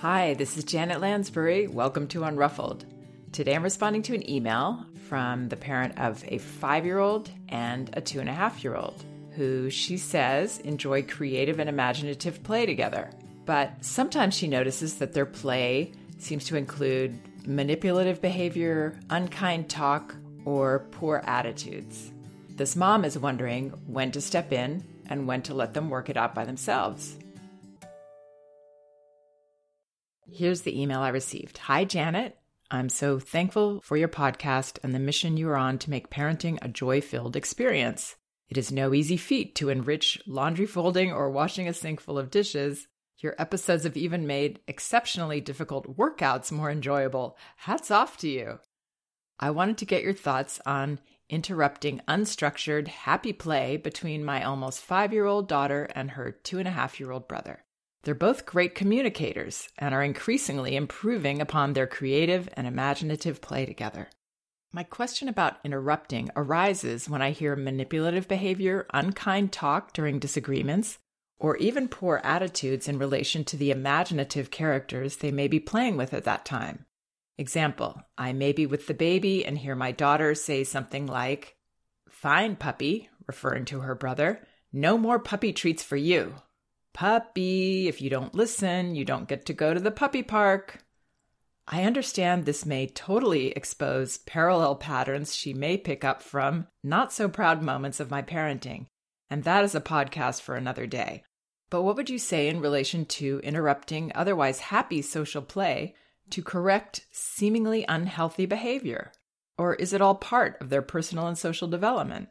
Hi, this is Janet Lansbury. Welcome to Unruffled. Today I'm responding to an email from the parent of a five year old and a two and a half year old who she says enjoy creative and imaginative play together. But sometimes she notices that their play seems to include manipulative behavior, unkind talk, or poor attitudes. This mom is wondering when to step in and when to let them work it out by themselves. Here's the email I received Hi, Janet. I'm so thankful for your podcast and the mission you are on to make parenting a joy filled experience. It is no easy feat to enrich laundry folding or washing a sink full of dishes. Your episodes have even made exceptionally difficult workouts more enjoyable. Hats off to you. I wanted to get your thoughts on interrupting unstructured, happy play between my almost five year old daughter and her two and a half year old brother. They're both great communicators and are increasingly improving upon their creative and imaginative play together. My question about interrupting arises when I hear manipulative behavior, unkind talk during disagreements, or even poor attitudes in relation to the imaginative characters they may be playing with at that time. Example I may be with the baby and hear my daughter say something like, Fine, puppy, referring to her brother, no more puppy treats for you puppy. If you don't listen, you don't get to go to the puppy park. I understand this may totally expose parallel patterns she may pick up from not so proud moments of my parenting, and that is a podcast for another day. But what would you say in relation to interrupting otherwise happy social play to correct seemingly unhealthy behavior? Or is it all part of their personal and social development?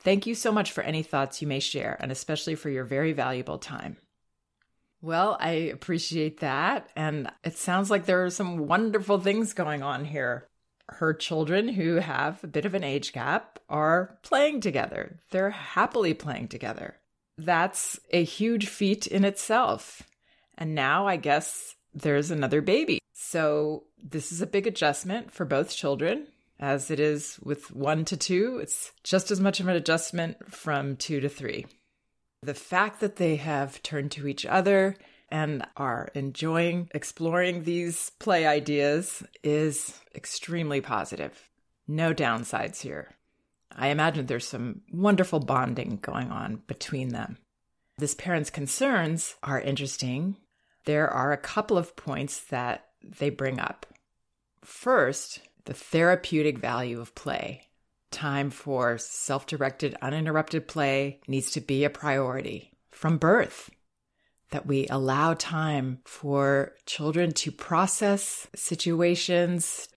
Thank you so much for any thoughts you may share, and especially for your very valuable time. Well, I appreciate that. And it sounds like there are some wonderful things going on here. Her children, who have a bit of an age gap, are playing together. They're happily playing together. That's a huge feat in itself. And now I guess there's another baby. So this is a big adjustment for both children. As it is with one to two, it's just as much of an adjustment from two to three. The fact that they have turned to each other and are enjoying exploring these play ideas is extremely positive. No downsides here. I imagine there's some wonderful bonding going on between them. This parent's concerns are interesting. There are a couple of points that they bring up. First, the therapeutic value of play time for self directed, uninterrupted play needs to be a priority from birth. That we allow time for children to process situations,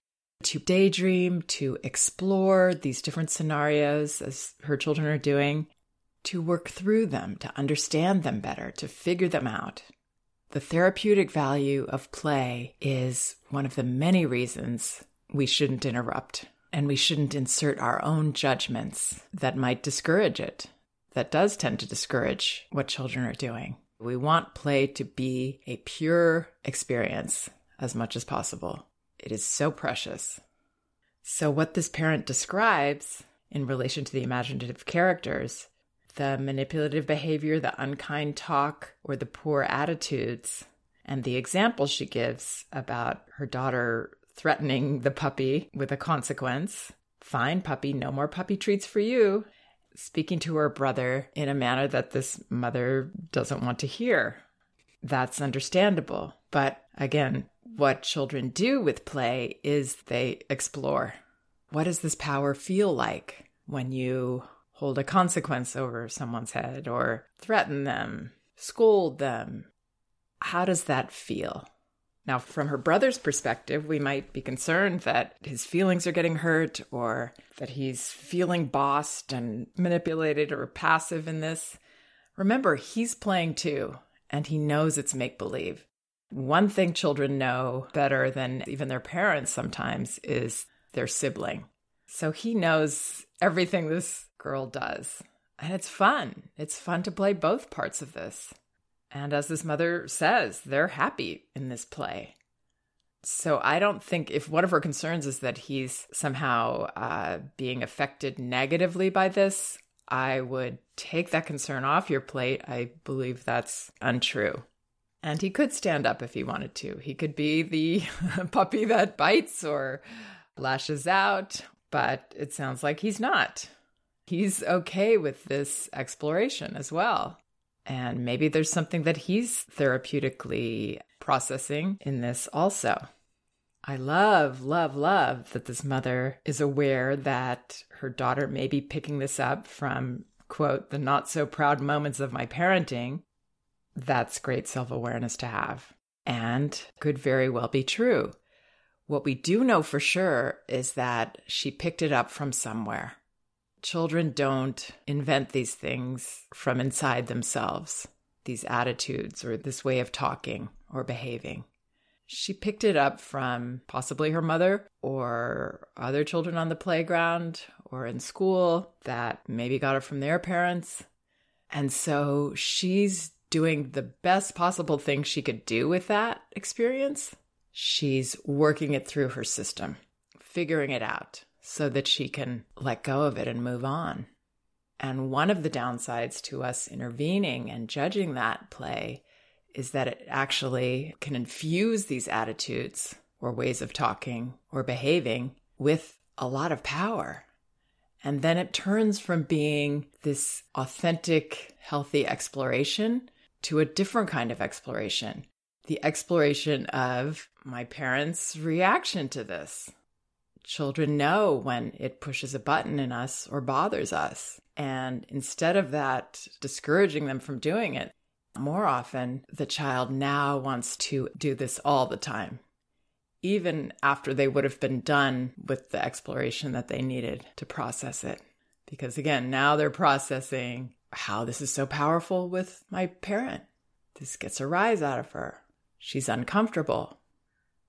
to daydream, to explore these different scenarios as her children are doing, to work through them, to understand them better, to figure them out. The therapeutic value of play is one of the many reasons we shouldn't interrupt and we shouldn't insert our own judgments that might discourage it. That does tend to discourage what children are doing. We want play to be a pure experience as much as possible. It is so precious. So, what this parent describes in relation to the imaginative characters, the manipulative behavior, the unkind talk, or the poor attitudes, and the example she gives about her daughter threatening the puppy with a consequence. Fine, puppy, no more puppy treats for you. Speaking to her brother in a manner that this mother doesn't want to hear. That's understandable. But again, what children do with play is they explore. What does this power feel like when you hold a consequence over someone's head or threaten them, scold them? How does that feel? Now, from her brother's perspective, we might be concerned that his feelings are getting hurt or that he's feeling bossed and manipulated or passive in this. Remember, he's playing too, and he knows it's make believe. One thing children know better than even their parents sometimes is their sibling. So he knows everything this girl does. And it's fun. It's fun to play both parts of this. And as this mother says, they're happy in this play. So I don't think if one of her concerns is that he's somehow uh, being affected negatively by this, I would take that concern off your plate. I believe that's untrue. And he could stand up if he wanted to. He could be the puppy that bites or lashes out, but it sounds like he's not. He's okay with this exploration as well. And maybe there's something that he's therapeutically processing in this also. I love, love, love that this mother is aware that her daughter may be picking this up from, quote, the not so proud moments of my parenting. That's great self awareness to have and could very well be true. What we do know for sure is that she picked it up from somewhere. Children don't invent these things from inside themselves, these attitudes or this way of talking or behaving. She picked it up from possibly her mother or other children on the playground or in school that maybe got it from their parents. And so she's doing the best possible thing she could do with that experience. She's working it through her system, figuring it out so that she can let go of it and move on. And one of the downsides to us intervening and judging that play is that it actually can infuse these attitudes or ways of talking or behaving with a lot of power. And then it turns from being this authentic, healthy exploration to a different kind of exploration the exploration of my parents' reaction to this. Children know when it pushes a button in us or bothers us. And instead of that discouraging them from doing it, more often the child now wants to do this all the time, even after they would have been done with the exploration that they needed to process it. Because again, now they're processing how this is so powerful with my parent. This gets a rise out of her. She's uncomfortable.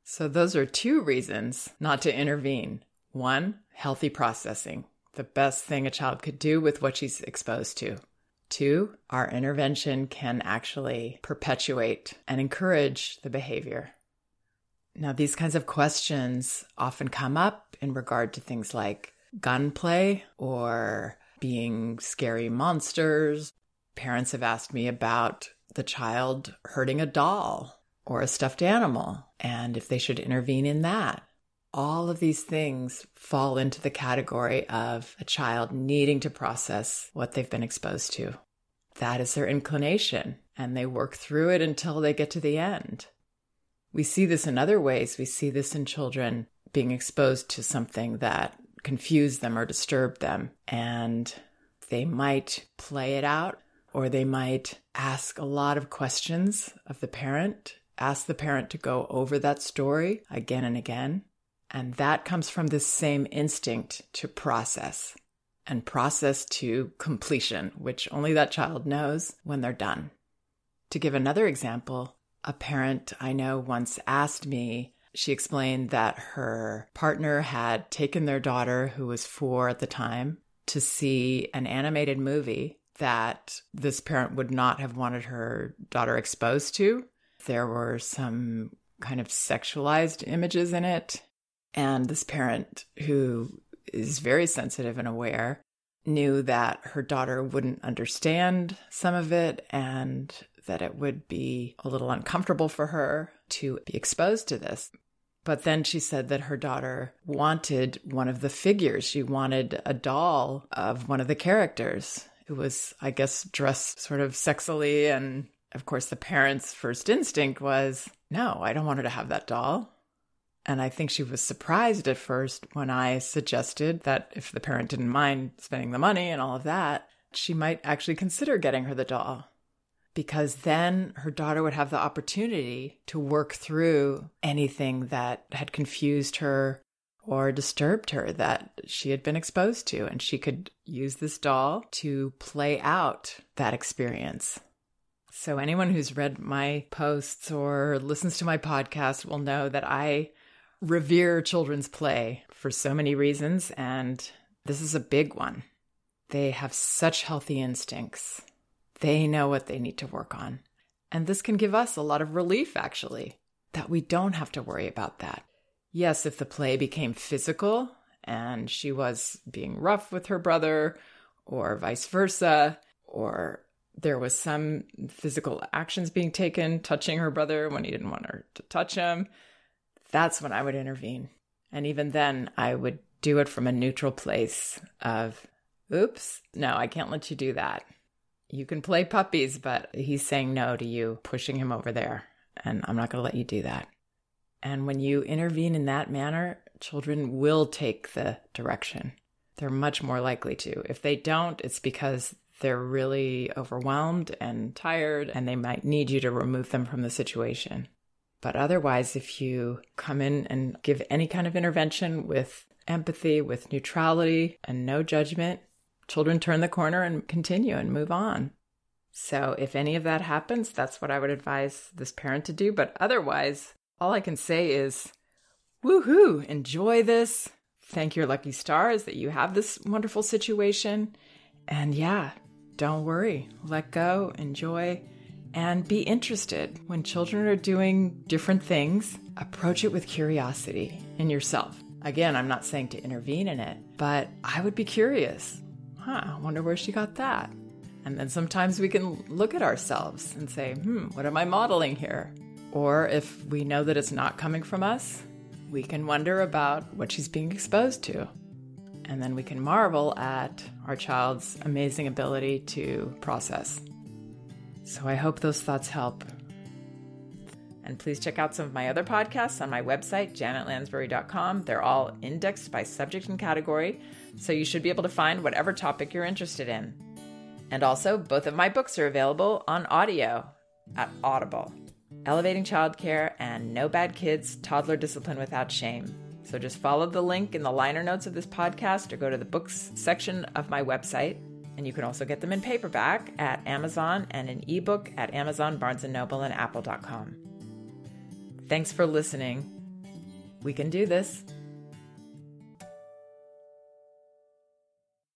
So, those are two reasons not to intervene. One, healthy processing, the best thing a child could do with what she's exposed to. Two, our intervention can actually perpetuate and encourage the behavior. Now, these kinds of questions often come up in regard to things like gunplay or being scary monsters. Parents have asked me about the child hurting a doll or a stuffed animal and if they should intervene in that. All of these things fall into the category of a child needing to process what they've been exposed to. That is their inclination, and they work through it until they get to the end. We see this in other ways. We see this in children being exposed to something that confused them or disturbed them, and they might play it out or they might ask a lot of questions of the parent ask the parent to go over that story again and again. And that comes from this same instinct to process and process to completion, which only that child knows when they're done. To give another example, a parent I know once asked me, she explained that her partner had taken their daughter, who was four at the time, to see an animated movie that this parent would not have wanted her daughter exposed to. There were some kind of sexualized images in it. And this parent, who is very sensitive and aware, knew that her daughter wouldn't understand some of it and that it would be a little uncomfortable for her to be exposed to this. But then she said that her daughter wanted one of the figures. She wanted a doll of one of the characters. It was, I guess, dressed sort of sexily and of course, the parents' first instinct was, no, I don't want her to have that doll. And I think she was surprised at first when I suggested that if the parent didn't mind spending the money and all of that, she might actually consider getting her the doll. Because then her daughter would have the opportunity to work through anything that had confused her or disturbed her that she had been exposed to. And she could use this doll to play out that experience. So, anyone who's read my posts or listens to my podcast will know that I revere children's play for so many reasons, and this is a big one. They have such healthy instincts, they know what they need to work on. And this can give us a lot of relief, actually, that we don't have to worry about that. Yes, if the play became physical and she was being rough with her brother, or vice versa, or there was some physical actions being taken, touching her brother when he didn't want her to touch him, that's when I would intervene. And even then, I would do it from a neutral place of, oops, no, I can't let you do that. You can play puppies, but he's saying no to you, pushing him over there. And I'm not going to let you do that. And when you intervene in that manner, children will take the direction. They're much more likely to. If they don't, it's because they're really overwhelmed and tired, and they might need you to remove them from the situation. But otherwise, if you come in and give any kind of intervention with empathy, with neutrality, and no judgment, children turn the corner and continue and move on. So, if any of that happens, that's what I would advise this parent to do. But otherwise, all I can say is woohoo, enjoy this. Thank your lucky stars that you have this wonderful situation. And yeah, don't worry, let go, enjoy, and be interested. When children are doing different things, approach it with curiosity in yourself. Again, I'm not saying to intervene in it, but I would be curious. Huh, I wonder where she got that. And then sometimes we can look at ourselves and say, hmm, what am I modeling here? Or if we know that it's not coming from us, we can wonder about what she's being exposed to. And then we can marvel at our child's amazing ability to process. So I hope those thoughts help. And please check out some of my other podcasts on my website, janetlansbury.com. They're all indexed by subject and category, so you should be able to find whatever topic you're interested in. And also, both of my books are available on audio at Audible Elevating Childcare and No Bad Kids Toddler Discipline Without Shame. So just follow the link in the liner notes of this podcast or go to the books section of my website. And you can also get them in paperback at Amazon and an ebook at Amazon, Barnes & Noble, and Apple.com. Thanks for listening. We can do this.